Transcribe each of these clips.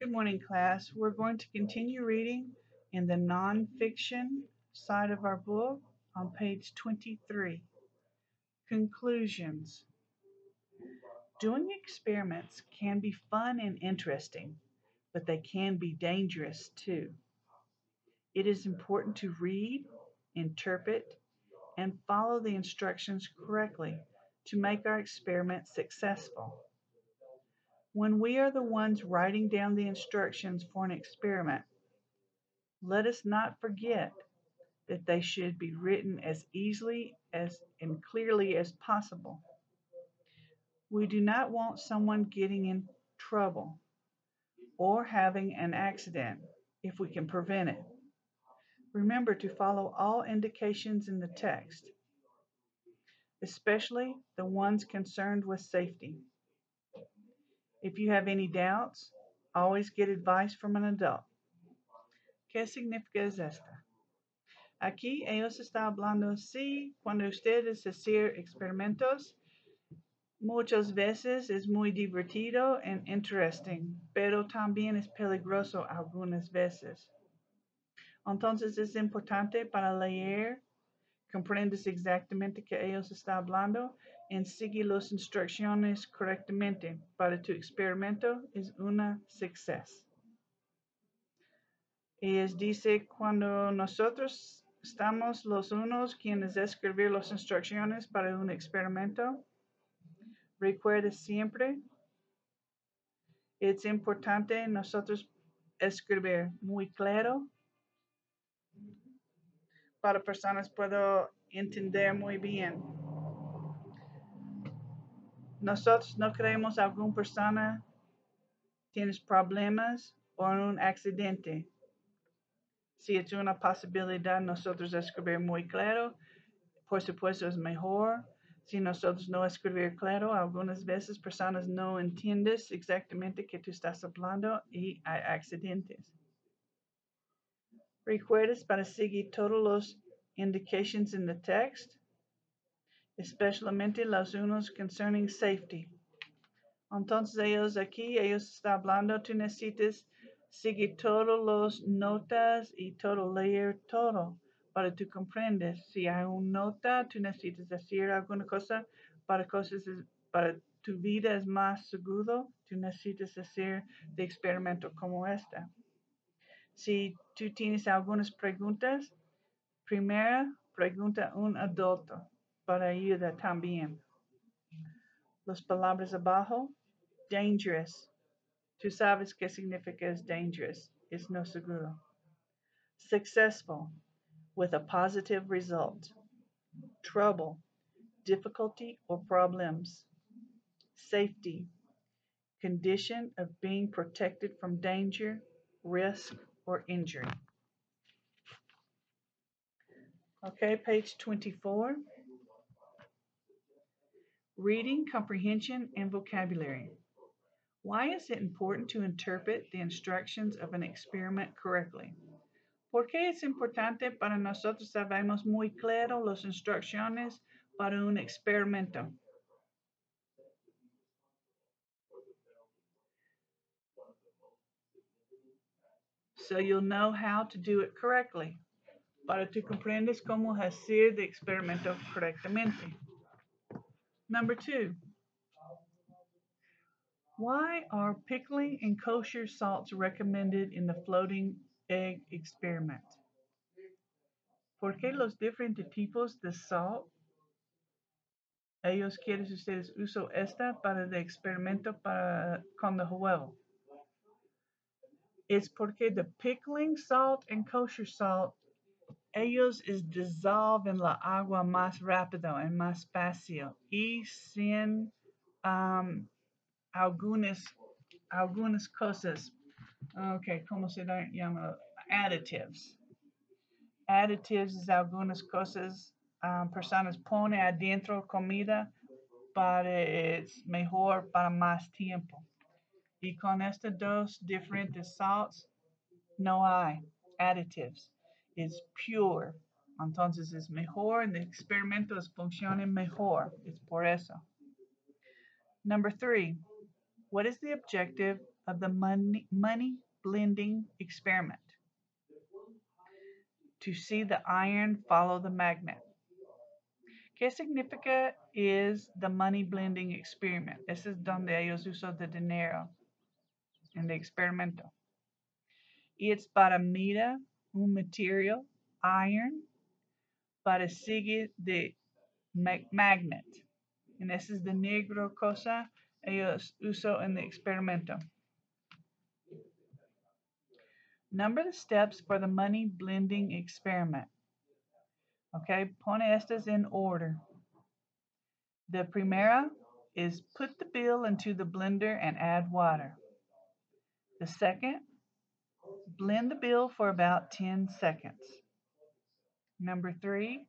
Good morning, class. We're going to continue reading in the nonfiction side of our book on page 23. Conclusions. Doing experiments can be fun and interesting, but they can be dangerous too. It is important to read, interpret, and follow the instructions correctly to make our experiment successful. When we are the ones writing down the instructions for an experiment, let us not forget that they should be written as easily as and clearly as possible. We do not want someone getting in trouble or having an accident if we can prevent it. Remember to follow all indications in the text, especially the ones concerned with safety. If you have any doubts, always get advice from an adult. ¿Qué significa es esta? Aquí ellos están hablando, sí, cuando ustedes hacen experimentos, muchas veces es muy divertido and interesting, pero también es peligroso algunas veces. Entonces es importante para leer, comprendes exactamente qué ellos están hablando en seguir las instrucciones correctamente para tu experimento es una success. Ellos dice cuando nosotros estamos los unos quienes escribir las instrucciones para un experimento, recuerda siempre, es importante nosotros escribir muy claro para personas puedo entender muy bien. Nosotros no queremos alguna persona tienes problemas o un accidente. Si es una posibilidad, nosotros escribir muy claro, por supuesto es mejor. Si nosotros no escribir claro, algunas veces personas no entiendes exactamente qué tú estás hablando y hay accidentes. Recuerdes para seguir todos los indications in the text especialmente los unos concerning safety. Entonces ellos aquí, ellos están hablando, tú necesitas seguir todos los notas y todo, leer todo, para tú comprendes. Si hay una nota, tú necesitas decir alguna cosa para cosas, para tu vida es más seguro, tú necesitas hacer de experimento como esta. Si tú tienes algunas preguntas, primero pregunta un adulto para ayuda también. Las palabras abajo, dangerous. Tú sabes qué significa es dangerous, es no seguro. Successful, with a positive result. Trouble, difficulty or problems. Safety, condition of being protected from danger, risk, or injury. Okay, page 24. Reading, comprehension, and vocabulary. Why is it important to interpret the instructions of an experiment correctly? ¿Por qué es importante para nosotros sabemos muy claro las instrucciones para un experimento? So you'll know how to do it correctly. Para tú comprendes cómo hacer de experimento correctamente. Number two, why are pickling and kosher salts recommended in the floating egg experiment? ¿Por qué los diferentes tipos de sal? Ellos quieren ustedes uso esta para el experimento para con el huevo. Es porque the pickling salt and kosher salt ellos es en la agua más rápido y más fácil y sin um, algunas, algunas cosas, ok, ¿cómo se llama? Additives. Additives es algunas cosas, um, personas ponen adentro comida para es mejor para más tiempo. Y con estos dos diferentes salts no hay additives is pure. Entonces es mejor, en experimentos funcionan mejor. Es por eso. Number three, What is the objective of the money, money blending experiment? To see the iron follow the magnet. ¿Qué significa is the money blending experiment? This is donde ellos usan the dinero en el experimento. Y it's para mira material, iron, para seguir the magnet. And this is the negro cosa ellos uso en el experimento. Number the steps for the money blending experiment. Okay, pone estas in order. The primera is put the bill into the blender and add water. The second, blend the bill for about 10 seconds. Number three,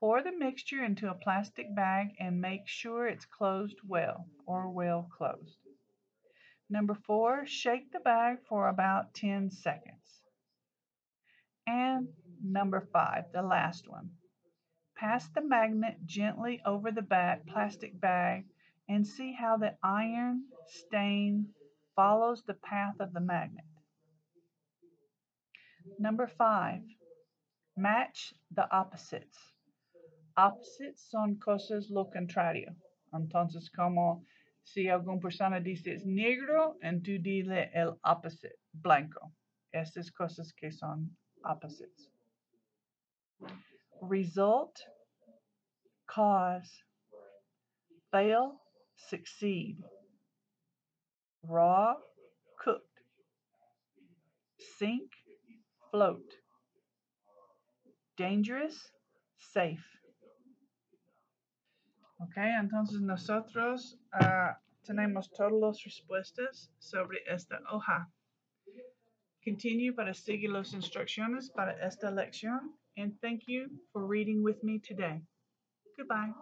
pour the mixture into a plastic bag and make sure it's closed well or well closed. Number four, shake the bag for about 10 seconds. And number five, the last one. Pass the magnet gently over the bag, plastic bag and see how the iron stain follows the path of the magnet. Number five, match the opposites. Opposites son cosas lo contrario. Entonces, como si alguna persona dice es negro, and tú dile el opposite, blanco. Estas cosas que son opposites. Result, cause, fail, succeed. Raw, cooked. Sink, float. Dangerous, safe. Ok, entonces nosotros uh, tenemos todas las respuestas sobre esta hoja. Continue para seguir las instrucciones para esta lección and thank you for reading with me today. Goodbye.